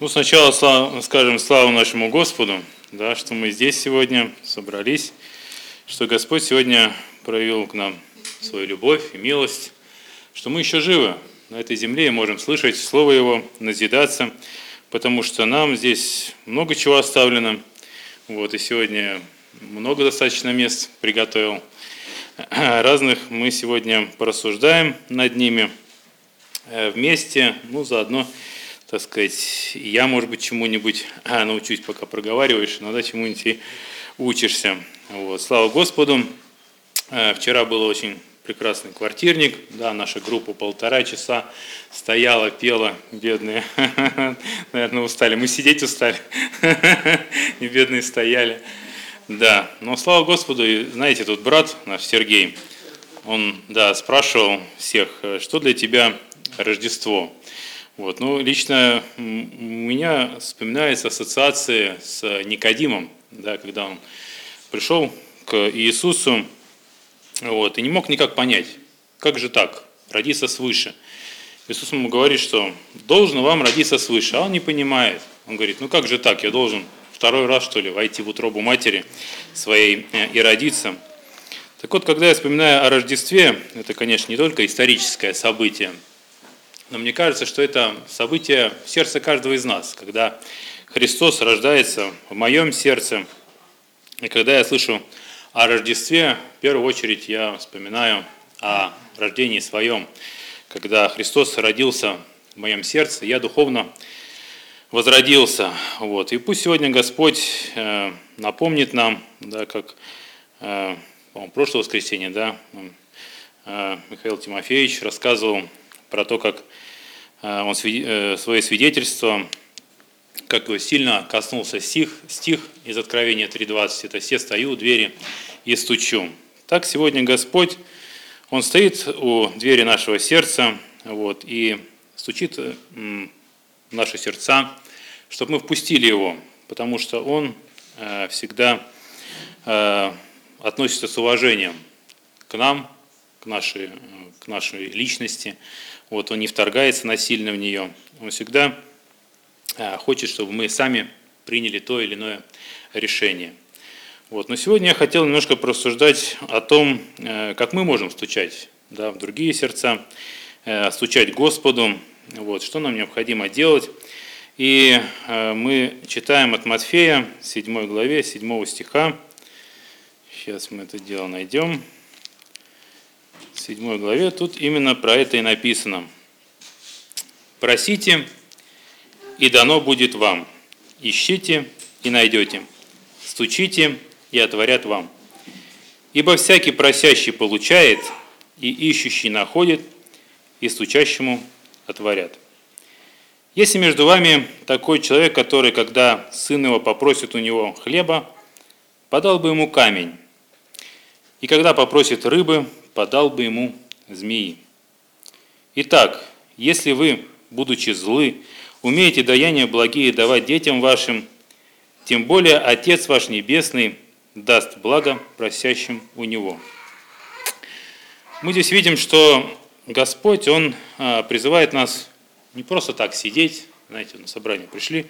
Ну, сначала слава, скажем славу нашему Господу, да, что мы здесь сегодня собрались, что Господь сегодня проявил к нам свою любовь и милость, что мы еще живы на этой земле и можем слышать Слово Его, назидаться, потому что нам здесь много чего оставлено. Вот, и сегодня много достаточно мест приготовил. Разных мы сегодня порассуждаем над ними э, вместе, ну, заодно так сказать, я, может быть, чему-нибудь а, научусь, пока проговариваешь, иногда чему-нибудь учишься. Вот. Слава Господу! Э, вчера был очень прекрасный квартирник, да, наша группа полтора часа стояла, пела, бедные, наверное, устали. Мы сидеть устали, и бедные стояли. Да, но слава Господу, знаете, тут брат наш Сергей, он, да, спрашивал всех, «Э, что для тебя Рождество? Вот. Ну, лично у меня вспоминаются ассоциации с Никодимом, да, когда он пришел к Иисусу вот, и не мог никак понять, как же так, родиться свыше. Иисус ему говорит, что должен вам родиться свыше, а он не понимает. Он говорит, ну как же так, я должен второй раз, что ли, войти в утробу матери своей э, и родиться. Так вот, когда я вспоминаю о Рождестве, это, конечно, не только историческое событие, но мне кажется, что это событие в сердце каждого из нас, когда Христос рождается в моем сердце. И когда я слышу о Рождестве, в первую очередь я вспоминаю о рождении своем. Когда Христос родился в моем сердце, я духовно возродился. Вот. И пусть сегодня Господь э, напомнит нам, да, как э, прошлое воскресенье, да, э, Михаил Тимофеевич рассказывал про то, как э, он э, свое свидетельство, как его сильно коснулся стих, стих из Откровения 3.20, это «Все стою у двери и стучу». Так сегодня Господь, Он стоит у двери нашего сердца вот, и стучит в наши сердца, чтобы мы впустили Его, потому что Он э, всегда относится с уважением к нам, к нашей, к нашей личности, вот, он не вторгается насильно в нее. Он всегда а, хочет, чтобы мы сами приняли то или иное решение. Вот. Но сегодня я хотел немножко просуждать о том, э, как мы можем стучать да, в другие сердца, э, стучать Господу, вот, что нам необходимо делать. И э, мы читаем от Матфея, 7 главе, 7 стиха. Сейчас мы это дело найдем. 7 главе, тут именно про это и написано. «Просите, и дано будет вам. Ищите, и найдете. Стучите, и отворят вам. Ибо всякий просящий получает, и ищущий находит, и стучащему отворят». Если между вами такой человек, который, когда сын его попросит у него хлеба, подал бы ему камень, и когда попросит рыбы, подал бы ему змеи. Итак, если вы, будучи злы, умеете даяния благие давать детям вашим, тем более Отец ваш Небесный даст благо просящим у Него. Мы здесь видим, что Господь, Он а, призывает нас не просто так сидеть, знаете, на собрание пришли,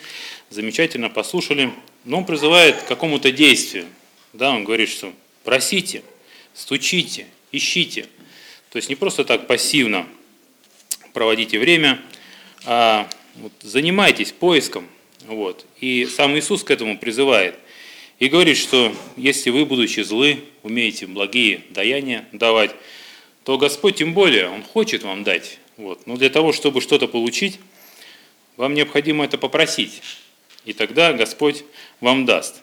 замечательно послушали, но Он призывает к какому-то действию. Да, Он говорит, что просите, стучите, ищите. То есть не просто так пассивно проводите время, а вот, занимайтесь поиском. Вот. И сам Иисус к этому призывает. И говорит, что если вы, будучи злы, умеете благие даяния давать, то Господь тем более, Он хочет вам дать. Вот. Но для того, чтобы что-то получить, вам необходимо это попросить. И тогда Господь вам даст.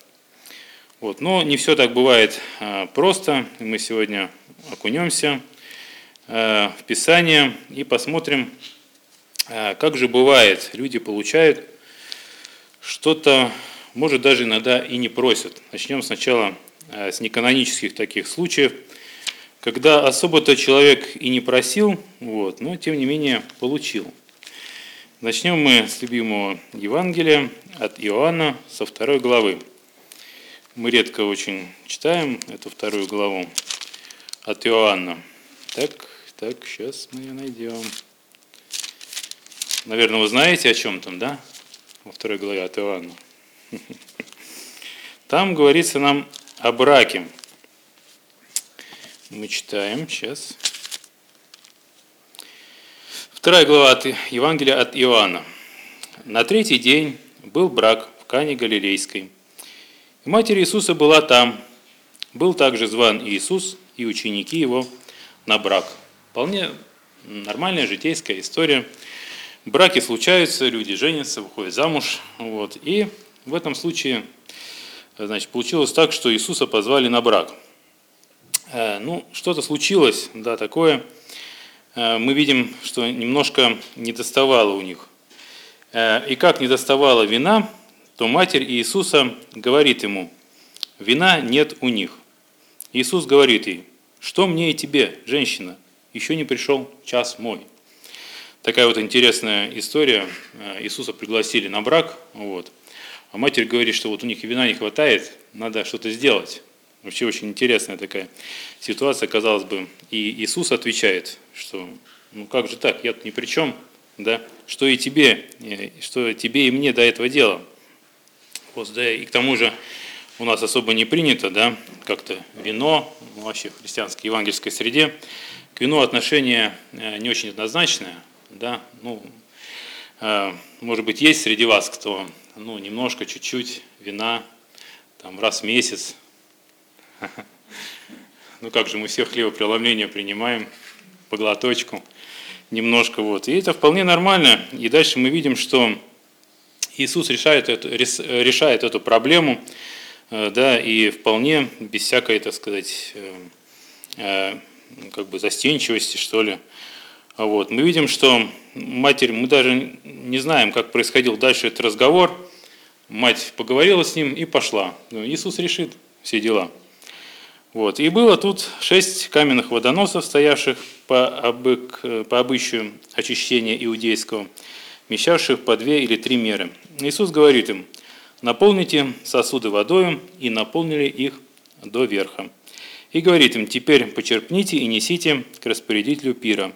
Вот. Но не все так бывает а, просто. Мы сегодня окунемся э, в Писание и посмотрим, э, как же бывает, люди получают что-то, может даже иногда и не просят. Начнем сначала с неканонических таких случаев, когда особо-то человек и не просил, вот, но тем не менее получил. Начнем мы с любимого Евангелия от Иоанна со второй главы. Мы редко очень читаем эту вторую главу от Иоанна. Так, так, сейчас мы ее найдем. Наверное, вы знаете, о чем там, да? во второй главе от Иоанна. Там говорится нам о браке. Мы читаем сейчас. Вторая глава от Евангелия от Иоанна. На третий день был брак в Кане Галилейской. И матерь Иисуса была там. Был также зван Иисус и ученики его на брак. Вполне нормальная житейская история. Браки случаются, люди женятся, выходят замуж. Вот. И в этом случае значит, получилось так, что Иисуса позвали на брак. Э, ну, что-то случилось, да, такое. Э, мы видим, что немножко недоставало у них. Э, и как недоставало вина, то матерь Иисуса говорит ему, вина нет у них. Иисус говорит ей, что мне и тебе, женщина, еще не пришел час мой. Такая вот интересная история. Иисуса пригласили на брак, вот. а матерь говорит, что вот у них вина не хватает, надо что-то сделать. Вообще очень интересная такая ситуация, казалось бы. И Иисус отвечает, что ну как же так, я тут ни при чем, да, что и тебе, что тебе и мне до этого дела. Вот, да, и к тому же у нас особо не принято, да, как-то вино, ну, вообще в христианской евангельской среде, к вину отношение э, не очень однозначное, да, ну, э, может быть, есть среди вас, кто, ну, немножко, чуть-чуть вина, там, раз в месяц, ну как же, мы все хлебопреломления принимаем по глоточку, немножко вот. И это вполне нормально. И дальше мы видим, что Иисус решает эту, решает эту проблему, э, да, и вполне без всякой, так сказать, э, э, как бы застенчивости, что ли. Вот. Мы видим, что матерь, мы даже не знаем, как происходил дальше этот разговор. Мать поговорила с ним и пошла. Иисус решит все дела. Вот. И было тут шесть каменных водоносов, стоявших по, обык, по обычаю очищения иудейского, вмещавших по две или три меры. Иисус говорит им, наполните сосуды водою, и наполнили их до верха. И говорит им, теперь почерпните и несите к распорядителю пира.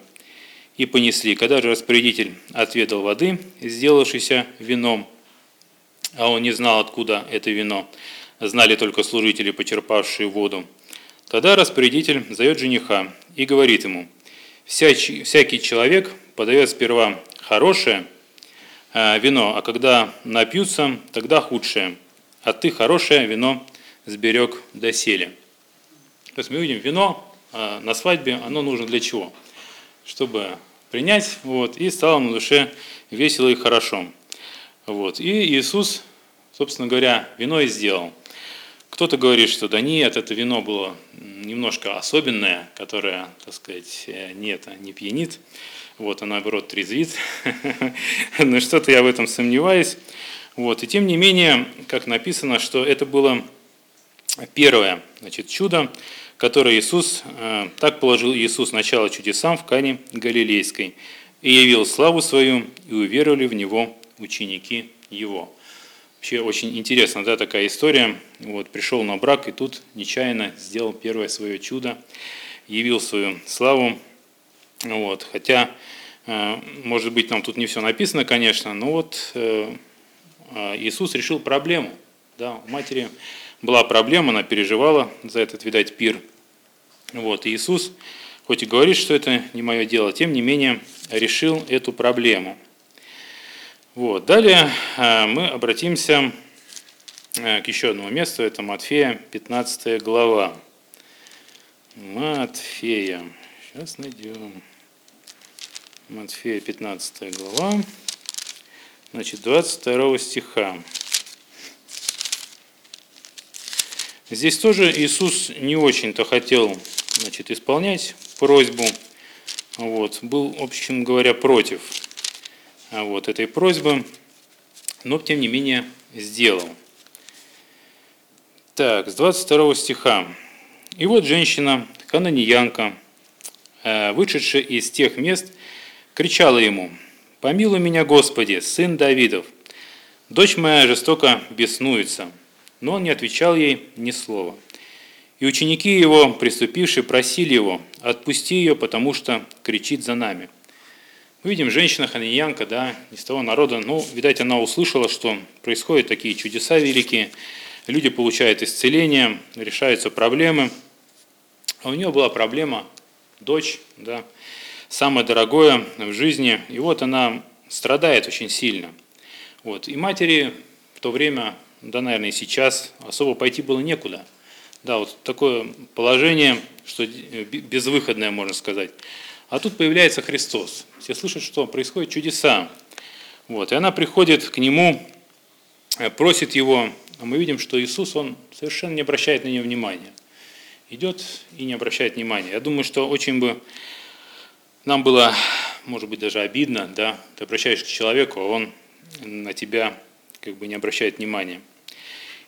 И понесли. Когда же распорядитель отведал воды, сделавшейся вином, а он не знал, откуда это вино, знали только служители, почерпавшие воду, Тогда распорядитель зовет жениха и говорит ему, всякий, человек подает сперва хорошее вино, а когда напьются, тогда худшее. А ты хорошее вино сберег доселе. То есть мы видим, вино э, на свадьбе, оно нужно для чего? Чтобы принять, вот, и стало на душе весело и хорошо. Вот. И Иисус, собственно говоря, вино и сделал – кто-то говорит, что да нет, это вино было немножко особенное, которое, так сказать, э, нет, не пьянит, вот, а наоборот трезвит. Но что-то я в этом сомневаюсь. Вот. И тем не менее, как написано, что это было первое значит, чудо, которое Иисус, э, так положил Иисус начало чудесам в Кане Галилейской, и явил славу свою, и уверовали в Него ученики Его. Вообще очень интересно, да, такая история. Вот, пришел на брак и тут нечаянно сделал первое свое чудо, явил свою славу. Вот, хотя, э, может быть, нам тут не все написано, конечно, но вот э, э, Иисус решил проблему. Да, у матери была проблема, она переживала за этот, видать, пир. Вот, Иисус, хоть и говорит, что это не мое дело, тем не менее решил эту проблему. Вот. Далее э, мы обратимся э, к еще одному месту, это Матфея, 15 глава. Матфея, сейчас найдем. Матфея, 15 глава, значит, 22 стиха. Здесь тоже Иисус не очень-то хотел значит, исполнять просьбу, вот, был, в общем говоря, против вот этой просьбы, но тем не менее сделал. Так, с 22 стиха. «И вот женщина, канониянка, э, вышедшая из тех мест, кричала ему, «Помилуй меня, Господи, сын Давидов! Дочь моя жестоко беснуется». Но он не отвечал ей ни слова. И ученики его, приступившие, просили его, «Отпусти ее, потому что кричит за нами». Видим женщина ханьянка, да, из того народа, ну, видать, она услышала, что происходят такие чудеса великие, люди получают исцеление, решаются проблемы. А у нее была проблема, дочь, да, самое дорогое в жизни, и вот она страдает очень сильно. Вот. И матери в то время, да, наверное, и сейчас особо пойти было некуда. Да, вот такое положение, что безвыходное, можно сказать. А тут появляется Христос. Все слышат, что происходят чудеса. Вот. И она приходит к Нему, э, просит Его, а мы видим, что Иисус, Он совершенно не обращает на нее внимания. Идет и не обращает внимания. Я думаю, что очень бы нам было, может быть, даже обидно, да, ты обращаешься к человеку, а он на тебя как бы не обращает внимания.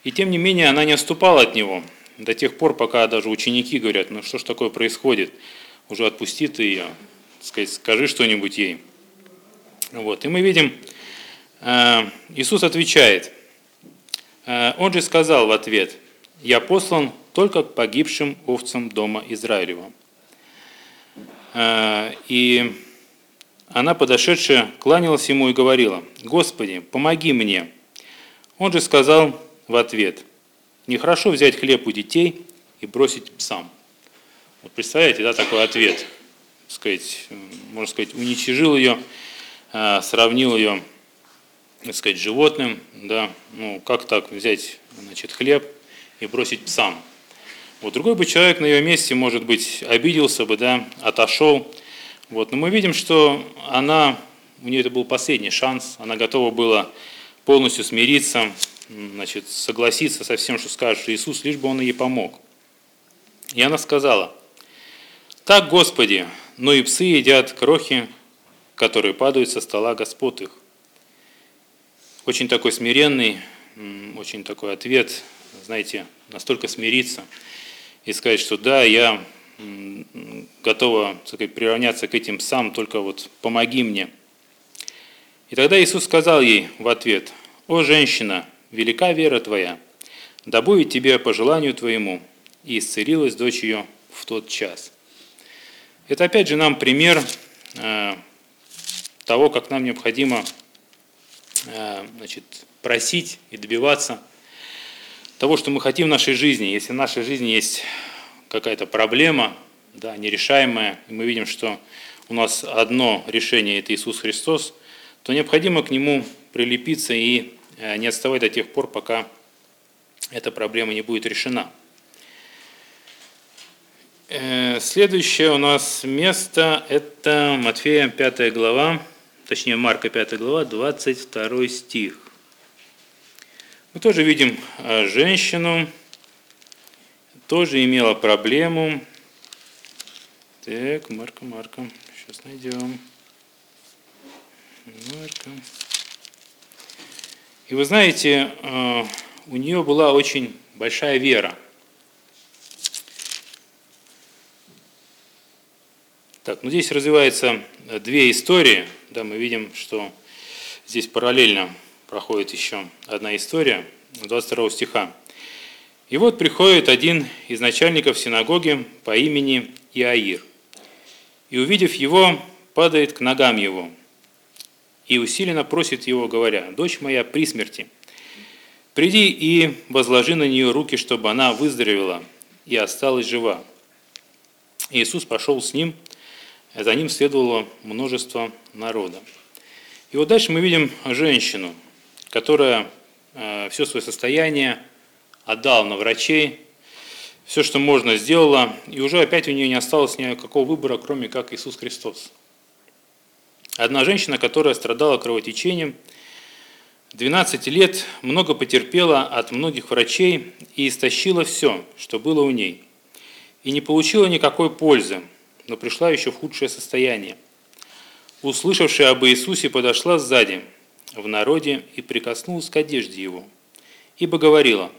И тем не менее она не отступала от него до тех пор, пока даже ученики говорят, ну что ж такое происходит, уже отпусти ты ее, сказать, скажи что-нибудь ей. Вот. И мы видим, э, Иисус отвечает, э, он же сказал в ответ, я послан только к погибшим овцам дома Израилева. Э, и она, подошедшая, кланялась ему и говорила, «Господи, помоги мне». Он же сказал в ответ, «Нехорошо взять хлеб у детей и бросить псам». Вот представляете, да, такой ответ, сказать, можно сказать, уничижил ее, э, сравнил ее, так сказать, животным, да, ну, как так взять, значит, хлеб и бросить псам. Вот другой бы человек на ее месте, может быть, обиделся бы, да, отошел. Вот. Но мы видим, что она, у нее это был последний шанс, она готова была полностью смириться, значит, согласиться со всем, что скажет Иисус, лишь бы он ей помог. И она сказала, «Так, Господи, но и псы едят крохи, которые падают со стола Господ их». Очень такой смиренный, очень такой ответ, знаете, настолько смириться – и сказать, что да, я готова сказать, приравняться к этим псам, только вот помоги мне. И тогда Иисус сказал ей в ответ, «О, женщина, велика вера твоя, да будет тебе по желанию твоему». И исцелилась дочь ее в тот час. Это опять же нам пример э, того, как нам необходимо э, значит, просить и добиваться – того, что мы хотим в нашей жизни. Если в нашей жизни есть какая-то проблема, да, нерешаемая, и мы видим, что у нас одно решение – это Иисус Христос, то необходимо к Нему прилепиться и э, не отставать до тех пор, пока эта проблема не будет решена. Э, следующее у нас место – это Матфея 5 глава, точнее Марка 5 глава, 22 стих. Мы тоже видим э, женщину, тоже имела проблему. Так, Марка, Марка, сейчас найдем. Марка. И вы знаете, э, у нее была очень большая вера. Так, ну здесь развиваются две истории. Да, мы видим, что здесь параллельно проходит еще одна история 22 стиха. И вот приходит один из начальников синагоги по имени Иаир. И увидев его, падает к ногам его. И усиленно просит его, говоря, «Дочь моя при смерти, приди и возложи на нее руки, чтобы она выздоровела и осталась жива». Иисус пошел с ним, за ним следовало множество народа. И вот дальше мы видим женщину – которая э, все свое состояние отдала на врачей, все, что можно, сделала, и уже опять у нее не осталось никакого выбора, кроме как Иисус Христос. Одна женщина, которая страдала кровотечением, 12 лет много потерпела от многих врачей и истощила все, что было у ней, и не получила никакой пользы, но пришла еще в худшее состояние. Услышавшая об Иисусе, подошла сзади – в народе и прикоснулась к одежде его, ибо говорила,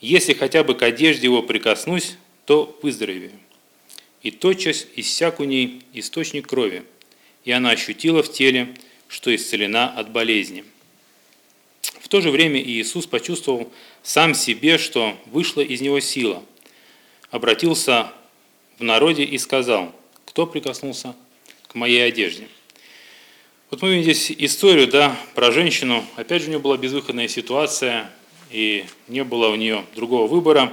если хотя бы к одежде его прикоснусь, то выздоровею. И тотчас иссяк у ней источник крови, и она ощутила в теле, что исцелена от болезни. В то же время Иисус почувствовал сам себе, что вышла из него сила, обратился в народе и сказал, кто прикоснулся к моей одежде. Вот мы видим здесь историю, да, про женщину. Опять же, у нее была безвыходная ситуация, и не было у нее другого выбора.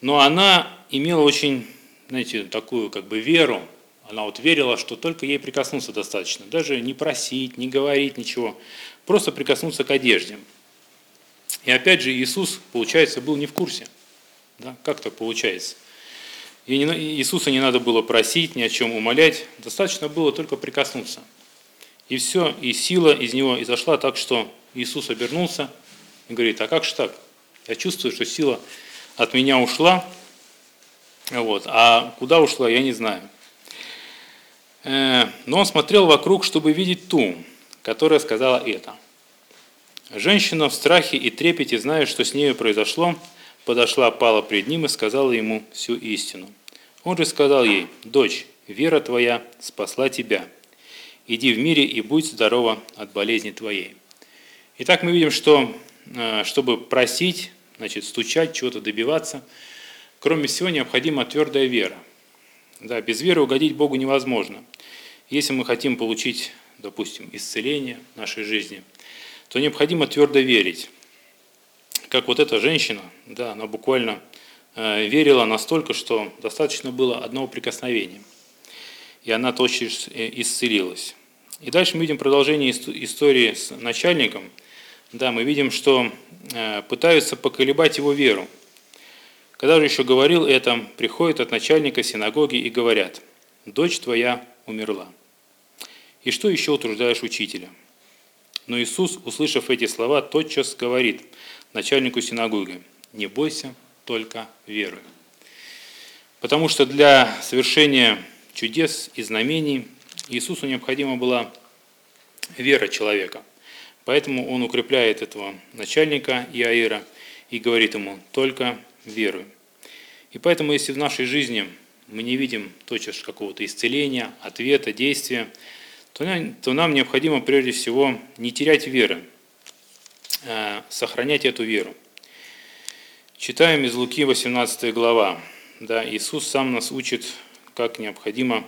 Но она имела очень, знаете, такую как бы веру. Она вот верила, что только ей прикоснуться достаточно. Даже не просить, не говорить ничего. Просто прикоснуться к одежде. И опять же, Иисус, получается, был не в курсе. Да? Как так получается? И Иисуса не надо было просить, ни о чем умолять. Достаточно было только прикоснуться. И все, и сила из него изошла так, что Иисус обернулся и говорит, а как же так? Я чувствую, что сила от меня ушла, вот, а куда ушла, я не знаю. Э, но он смотрел вокруг, чтобы видеть ту, которая сказала это. Женщина в страхе и трепете, зная, что с нею произошло, подошла, пала пред ним и сказала ему всю истину. Он же сказал ей, «Дочь, вера твоя спасла тебя. Иди в мире и будь здорова от болезни твоей». Итак, мы видим, что э, чтобы просить, значит, стучать, чего-то добиваться, кроме всего необходима твердая вера. Да, без веры угодить Богу невозможно. Если мы хотим получить, допустим, исцеление нашей жизни, то необходимо твердо верить. Как вот эта женщина, да, она буквально э, верила настолько, что достаточно было одного прикосновения, и она тотчас э, исцелилась. И дальше мы видим продолжение истории с начальником. Да, мы видим, что э, пытаются поколебать его веру. Когда же еще говорил это, приходят от начальника синагоги и говорят, «Дочь твоя умерла. И что еще утруждаешь учителя? Но Иисус, услышав эти слова, тотчас говорит начальнику синагоги, не бойся, только веруй. Потому что для совершения чудес и знамений Иисусу необходима была вера человека. Поэтому он укрепляет этого начальника Иаира и говорит ему, только веруй. И поэтому, если в нашей жизни мы не видим тотчас какого-то исцеления, ответа, действия, то нам, необходимо прежде всего не терять веры, сохранять эту веру. Читаем из Луки 18 глава. Да, Иисус сам нас учит, как необходимо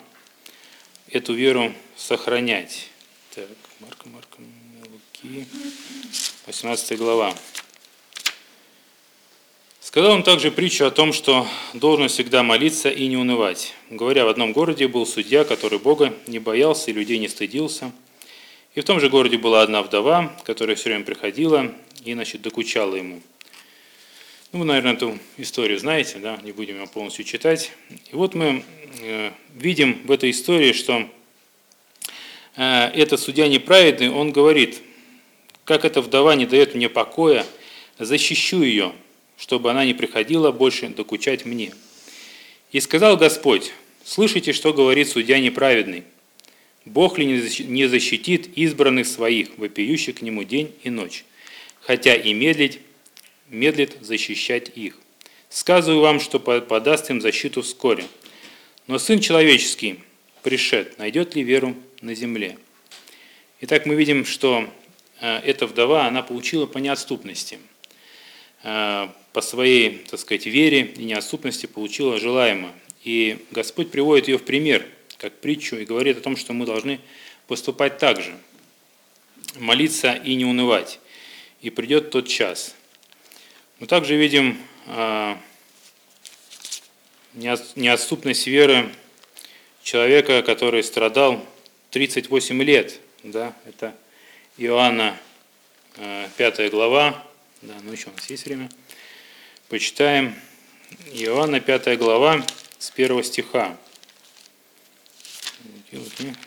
эту веру сохранять. Так, Марка, Марка, Луки, 18 глава. Сказал он также притчу о том, что должен всегда молиться и не унывать. Говоря, в одном городе был судья, который Бога не боялся и людей не стыдился. И в том же городе была одна вдова, которая все время приходила и, значит, докучала ему. Ну, вы, наверное, эту историю знаете, да, не будем ее полностью читать. И вот мы э, видим в этой истории, что э, этот судья неправедный, он говорит, как эта вдова не дает мне покоя, защищу ее, чтобы она не приходила больше докучать мне. И сказал Господь, слышите, что говорит судья неправедный. Бог ли не защитит избранных своих, вопиющих к Нему день и ночь, хотя и медлить, медлит защищать их. Сказываю вам, что подаст им защиту вскоре. Но Сын Человеческий, пришед, найдет ли веру на земле? Итак, мы видим, что э, эта вдова, она получила по неотступности – Э, по своей, так сказать, вере и неотступности получила желаемое. И Господь приводит ее в пример, как притчу, и говорит о том, что мы должны поступать так же, молиться и не унывать. И придет тот час. Мы также видим э, неотступность веры человека, который страдал 38 лет. Да, это Иоанна 5 э, глава, да, ну еще у нас есть время. Почитаем Иоанна 5 глава с 1 стиха.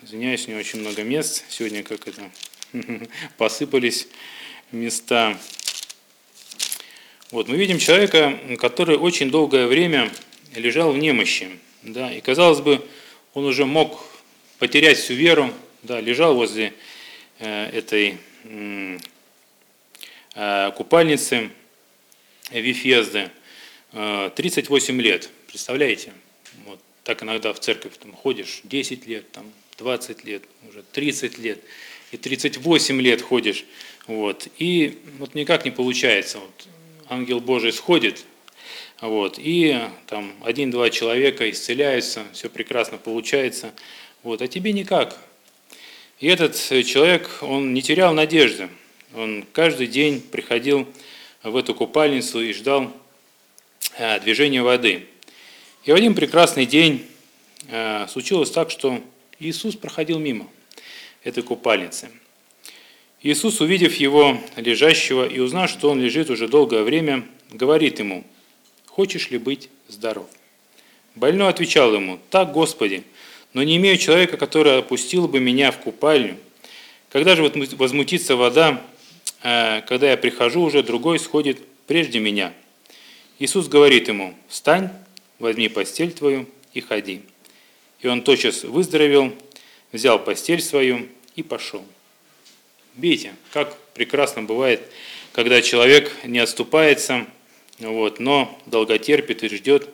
Извиняюсь, у него очень много мест. Сегодня как это посыпались места. Вот, мы видим человека, который очень долгое время лежал в немощи. Да, и казалось бы, он уже мог потерять всю веру, да, лежал возле э, этой Э, купальницы Вифезды 38 э, лет. Представляете? Вот так иногда в церковь там, ходишь 10 лет, там, 20 лет, уже 30 лет, и 38 лет ходишь. Вот, и вот никак не получается. Вот, ангел Божий сходит, вот, и там один-два человека исцеляются, все прекрасно получается, вот, а тебе никак. И этот человек, он не терял надежды. Он каждый день приходил в эту купальницу и ждал э, движения воды. И в один прекрасный день э, случилось так, что Иисус проходил мимо этой купальницы. Иисус, увидев его лежащего и узнав, что он лежит уже долгое время, говорит ему, «Хочешь ли быть здоров?» Больной отвечал ему, «Так, Господи, но не имею человека, который опустил бы меня в купальню. Когда же возмутится вода, э, когда я прихожу, уже другой сходит прежде меня». Иисус говорит ему, «Встань, возьми постель твою и ходи». И он тотчас выздоровел, взял постель свою и пошел. Видите, как прекрасно бывает, когда человек не отступается, вот, но долготерпит и ждет.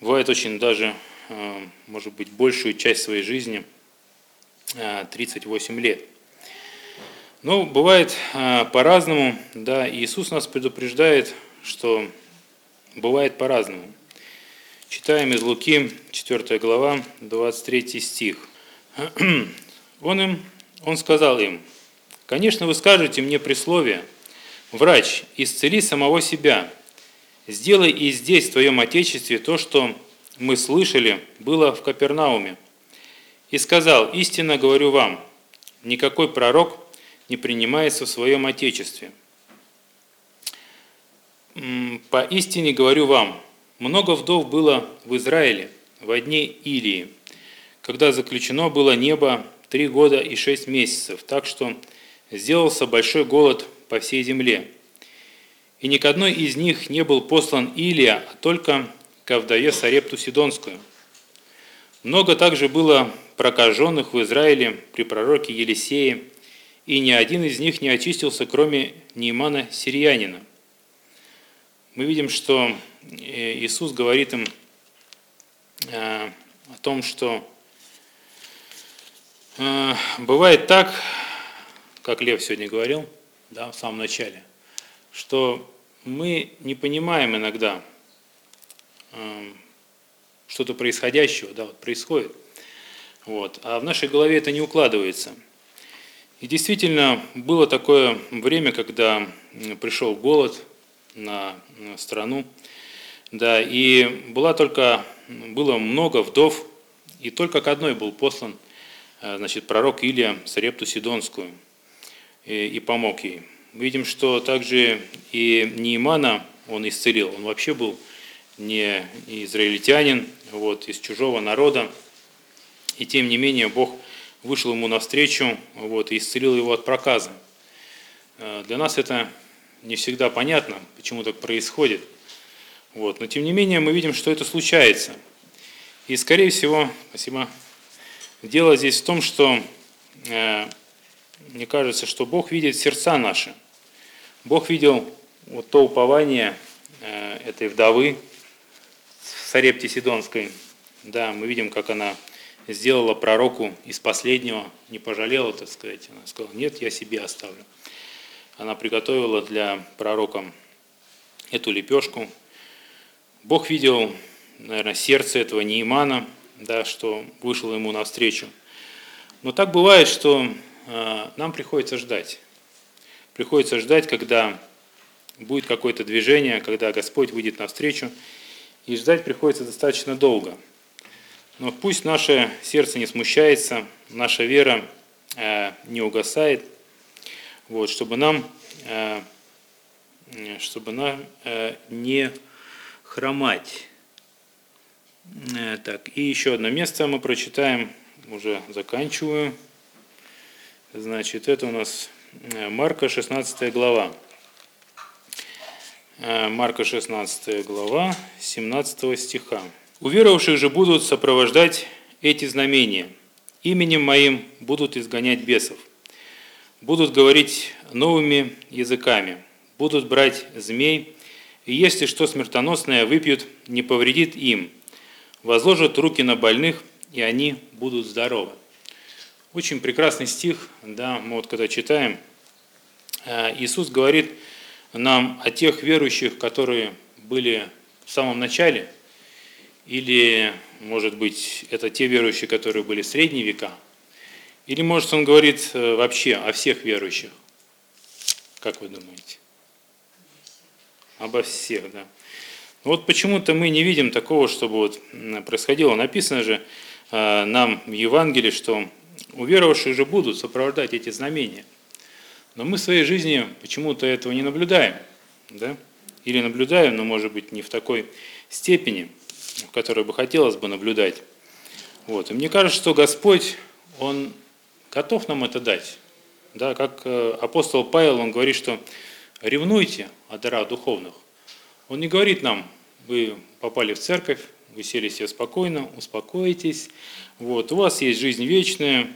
Бывает очень даже, э, может быть, большую часть своей жизни, 38 э, лет. Но бывает э, по-разному, да, Иисус нас предупреждает, что бывает по-разному. Читаем из Луки, 4 глава, 23 стих. Он, им, он сказал им, «Конечно, вы скажете мне присловие, врач, исцели самого себя, сделай и здесь, в твоем Отечестве, то, что мы слышали, было в Капернауме. И сказал, истинно говорю вам, никакой пророк не принимается в своем Отечестве. По истине говорю вам, много вдов было в Израиле во дне Илии, когда заключено было небо три года и шесть месяцев, так что сделался большой голод по всей земле. И ни к одной из них не был послан Илия, а только к вдове Сарепту Сидонскую. Много также было прокаженных в Израиле при пророке Елисее, и ни один из них не очистился, кроме Неймана Сириянина. Мы видим, что Иисус говорит им э, о том, что э, бывает так, как Лев сегодня говорил, да, в самом начале, что мы не понимаем иногда что-то происходящего, да, вот происходит, вот, а в нашей голове это не укладывается. И действительно было такое время, когда пришел голод на страну, да, и была только, было много вдов, и только к одной был послан э, значит, пророк Илия Сарепту Сидонскую и, и помог ей. Видим, что также и Неимана он исцелил. Он вообще был не израильтянин, вот, из чужого народа. И тем не менее Бог вышел ему навстречу вот, и исцелил его от проказа. Э, для нас это не всегда понятно, почему так происходит – вот. Но тем не менее мы видим, что это случается. И скорее всего, спасибо, дело здесь в том, что э, мне кажется, что Бог видит сердца наши. Бог видел вот то упование э, этой вдовы в Сарепте Сидонской. Да, мы видим, как она сделала пророку из последнего, не пожалела, так сказать. Она сказала, нет, я себе оставлю. Она приготовила для пророка эту лепешку, Бог видел, наверное, сердце этого Неймана, да, что вышел ему навстречу. Но так бывает, что э, нам приходится ждать. Приходится ждать, когда будет какое-то движение, когда Господь выйдет навстречу. И ждать приходится достаточно долго. Но пусть наше сердце не смущается, наша вера э, не угасает, вот, чтобы нам, э, чтобы нам не хромать. Э, так, и еще одно место мы прочитаем, уже заканчиваю. Значит, это у нас э, Марка 16 глава. Э, Марка 16 глава, 17 стиха. «Уверовавших же будут сопровождать эти знамения. Именем моим будут изгонять бесов, будут говорить новыми языками, будут брать змей, и если что смертоносное выпьют, не повредит им. Возложат руки на больных, и они будут здоровы. Очень прекрасный стих, да, мы вот когда читаем, э, Иисус говорит нам о тех верующих, которые были в самом начале, или, может быть, это те верующие, которые были в средние века, Или, может, он говорит э, вообще о всех верующих? Как вы думаете? Обо всех, да. Вот почему-то мы не видим такого, чтобы вот происходило. Написано же э, нам в Евангелии, что у верующих же будут сопровождать эти знамения. Но мы в своей жизни почему-то этого не наблюдаем. Да? Или наблюдаем, но может быть не в такой степени, в которой бы хотелось бы наблюдать. Вот. И мне кажется, что Господь, Он готов нам это дать. Да, как э, апостол Павел, он говорит, что ревнуйте о дарах духовных. Он не говорит нам, вы попали в церковь, вы сели себе спокойно, успокойтесь, вот, у вас есть жизнь вечная,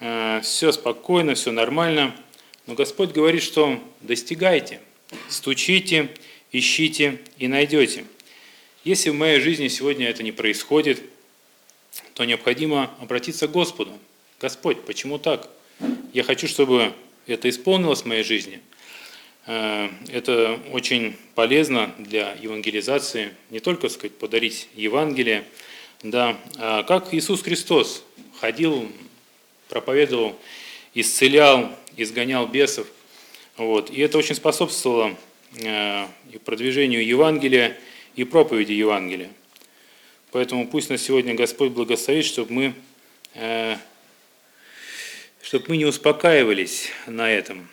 э, все спокойно, все нормально. Но Господь говорит, что достигайте, стучите, ищите и найдете. Если в моей жизни сегодня это не происходит, то необходимо обратиться к Господу. Господь, почему так? Я хочу, чтобы это исполнилось в моей жизни. Э, это очень полезно для евангелизации, не только сказать, подарить Евангелие, да, а как Иисус Христос ходил, проповедовал, исцелял, изгонял бесов. Вот. И это очень способствовало э, и продвижению Евангелия, и проповеди Евангелия. Поэтому пусть на сегодня Господь благословит, чтобы мы, э, чтобы мы не успокаивались на этом.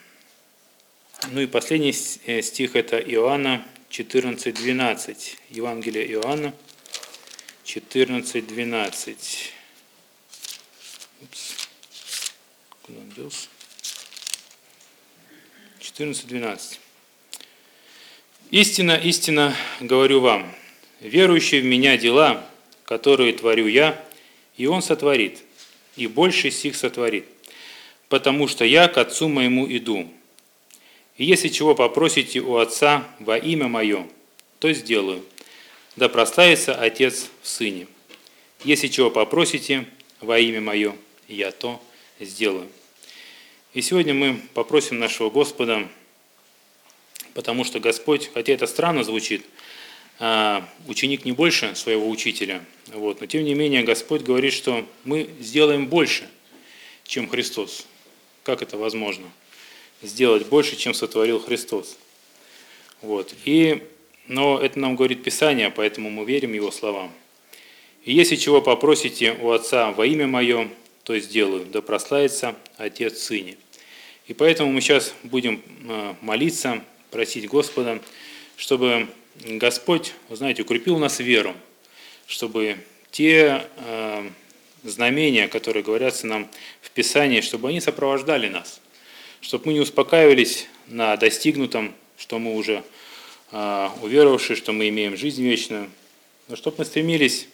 Ну и последний э, стих это Иоанна 14.12. Евангелие Иоанна 14.12. Куда он делся? 14.12. Истина, истина говорю вам, верующий в меня дела, которые творю я, и он сотворит, и больше сих сотворит, потому что я к Отцу моему иду. И если чего попросите у Отца во имя Мое, то сделаю. Да прославится Отец в Сыне. Если чего попросите во имя Мое, я то сделаю. И сегодня мы попросим нашего Господа потому что Господь, хотя это странно звучит, а, ученик не больше своего учителя, вот, но тем не менее Господь говорит, что мы сделаем больше, чем Христос. Как это возможно? Сделать больше, чем сотворил Христос. Вот. И, но это нам говорит Писание, поэтому мы верим Его словам. И если чего попросите у Отца во имя Мое, то сделаю, да прославится Отец Сыне. И поэтому мы сейчас будем а, молиться просить Господа, чтобы Господь, вы знаете, укрепил нас веру, чтобы те э, знамения, которые говорятся нам в Писании, чтобы они сопровождали нас, чтобы мы не успокаивались на достигнутом, что мы уже э, уверовавшие, что мы имеем жизнь вечную, но чтобы мы стремились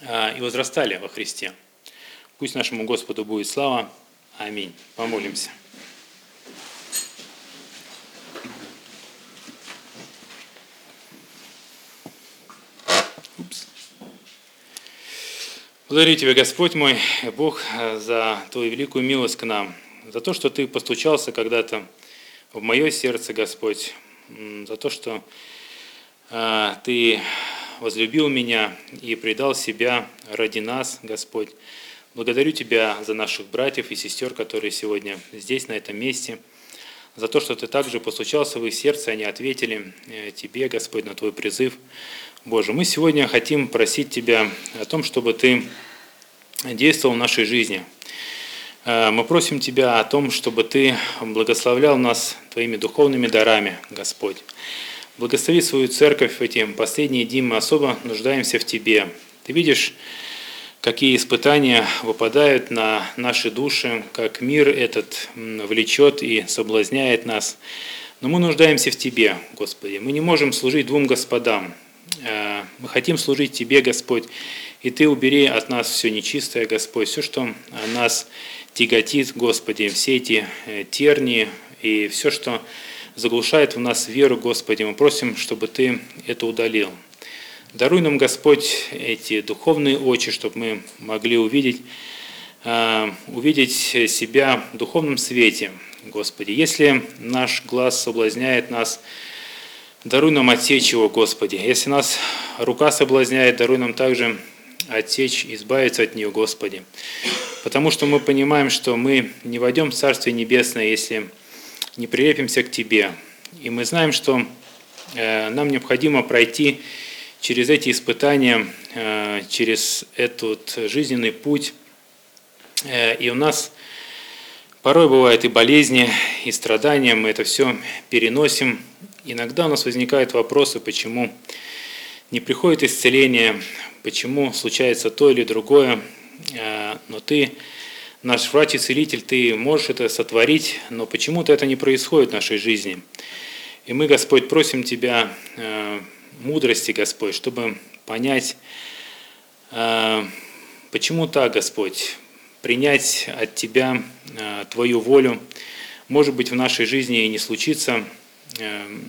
э, и возрастали во Христе. Пусть нашему Господу будет слава. Аминь. Помолимся. Благодарю Тебя, Господь мой, Бог, за Твою великую милость к нам, за то, что Ты постучался когда-то в мое сердце, Господь, за то, что а, Ты возлюбил меня и предал себя ради нас, Господь. Благодарю Тебя за наших братьев и сестер, которые сегодня здесь, на этом месте, за то, что Ты также постучался в их сердце, они ответили э, Тебе, Господь, на Твой призыв. Боже, мы сегодня хотим просить Тебя о том, чтобы Ты действовал в нашей жизни. Э, мы просим Тебя о том, чтобы Ты благословлял нас Твоими духовными дарами, Господь. Благослови свою церковь в эти последние дни, мы особо нуждаемся в Тебе. Ты видишь, какие испытания выпадают на наши души, как мир этот влечет и соблазняет нас. Но мы нуждаемся в Тебе, Господи. Мы не можем служить двум господам. Э, мы хотим служить Тебе, Господь, и Ты убери от нас все нечистое, Господь, все, что нас тяготит, Господи, все эти э, тернии и все, что заглушает в нас веру, Господи, мы просим, чтобы Ты это удалил. Даруй нам, Господь, эти духовные очи, чтобы мы могли увидеть, э, увидеть себя в духовном свете, Господи. Если наш глаз соблазняет нас, Даруй нам отсечь его, Господи. Если нас рука соблазняет, даруй нам также отсечь, избавиться от нее, Господи. Потому что мы понимаем, что мы не войдем в Царствие Небесное, если не прилепимся к Тебе. И мы знаем, что э, нам необходимо пройти через эти испытания, э, через этот жизненный путь. Э, и у нас порой бывают и болезни, и страдания, мы это все переносим. Иногда у нас возникают вопросы, почему не приходит исцеление, почему случается то или другое, но ты, наш врач и целитель, ты можешь это сотворить, но почему-то это не происходит в нашей жизни. И мы, Господь, просим Тебя э, мудрости, Господь, чтобы понять, э, почему так, Господь, принять от Тебя Твою волю. Может быть, в нашей жизни и не случится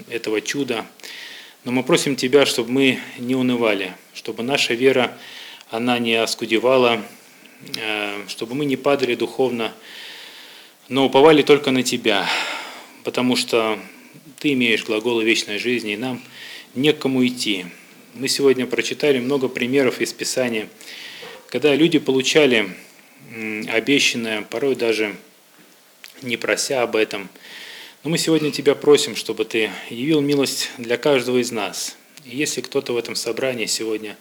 этого чуда, но мы просим Тебя, чтобы мы не унывали, чтобы наша вера, она не оскудевала, э, чтобы мы не падали духовно, но уповали только на Тебя, потому что Ты имеешь глаголы вечной жизни, и нам не к кому идти. Мы сегодня прочитали много примеров из Писания, когда люди получали обещанное, порой даже не прося об этом – но мы сегодня Тебя просим, чтобы Ты явил милость для каждого из нас. И если кто-то в этом собрании сегодня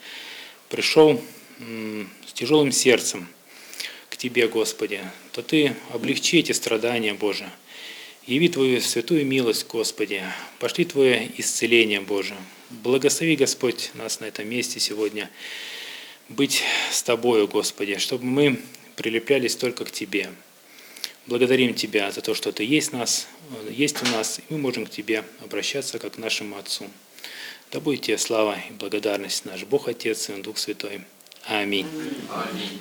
пришел с тяжелым сердцем к Тебе, Господи, то Ты облегчи эти страдания, Боже. Яви Твою святую милость, Господи. Пошли Твое исцеление, Боже. Благослови, Господь, нас на этом месте сегодня быть с Тобою, Господи, чтобы мы прилеплялись только к Тебе. Благодарим Тебя за то, что Ты есть, нас, есть у нас, и мы можем к Тебе обращаться, как к нашему Отцу. Да будет Тебе слава и благодарность наш Бог Отец и Дух Святой. Аминь. Аминь.